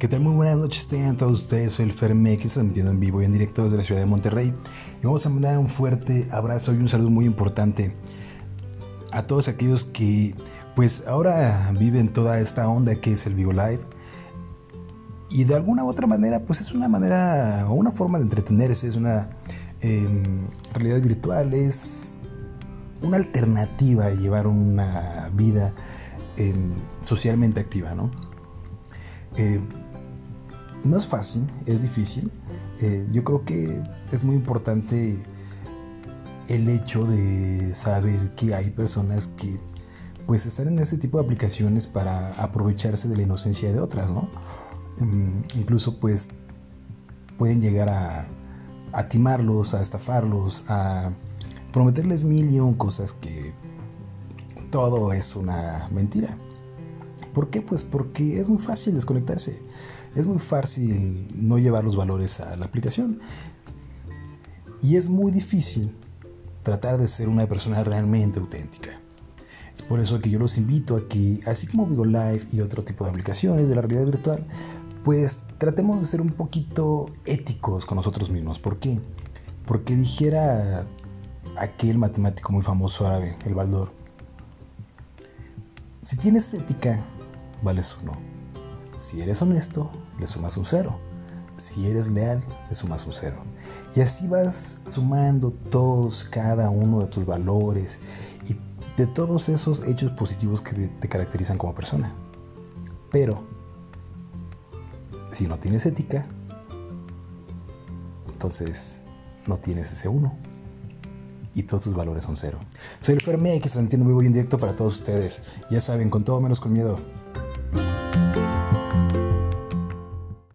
¿Qué tal? Muy buenas noches tengan todos ustedes. Soy el Fermex, transmitiendo en vivo y en directo desde la ciudad de Monterrey. Y vamos a mandar un fuerte abrazo y un saludo muy importante a todos aquellos que, pues, ahora viven toda esta onda que es el Vivo Live. Y de alguna u otra manera, pues es una manera o una forma de entretenerse, es una em, realidad virtual, es una alternativa a llevar una vida em, socialmente activa, ¿no? Eh, no es fácil, es difícil. Eh, yo creo que es muy importante el hecho de saber que hay personas que pues están en este tipo de aplicaciones para aprovecharse de la inocencia de otras, ¿no? Mm, incluso pues pueden llegar a, timarlos, a estafarlos, a prometerles mil y cosas que todo es una mentira. ¿Por qué? Pues porque es muy fácil desconectarse es muy fácil no llevar los valores a la aplicación. Y es muy difícil tratar de ser una persona realmente auténtica. Es por eso que yo los invito a que, así como Vigo Live y otro tipo de aplicaciones de la realidad virtual, pues tratemos de ser un poquito éticos con nosotros mismos. ¿Por qué? Porque dijera aquel matemático muy famoso árabe, el Baldor, si tienes ética, vales uno. Si eres honesto, le sumas un cero. Si eres leal, le sumas un cero. Y así vas sumando todos, cada uno de tus valores y de todos esos hechos positivos que te caracterizan como persona. Pero, si no tienes ética, entonces no tienes ese uno. Y todos tus valores son cero. Soy el Ferme, que entiendo muy bien directo para todos ustedes. Ya saben, con todo menos con miedo. Bye.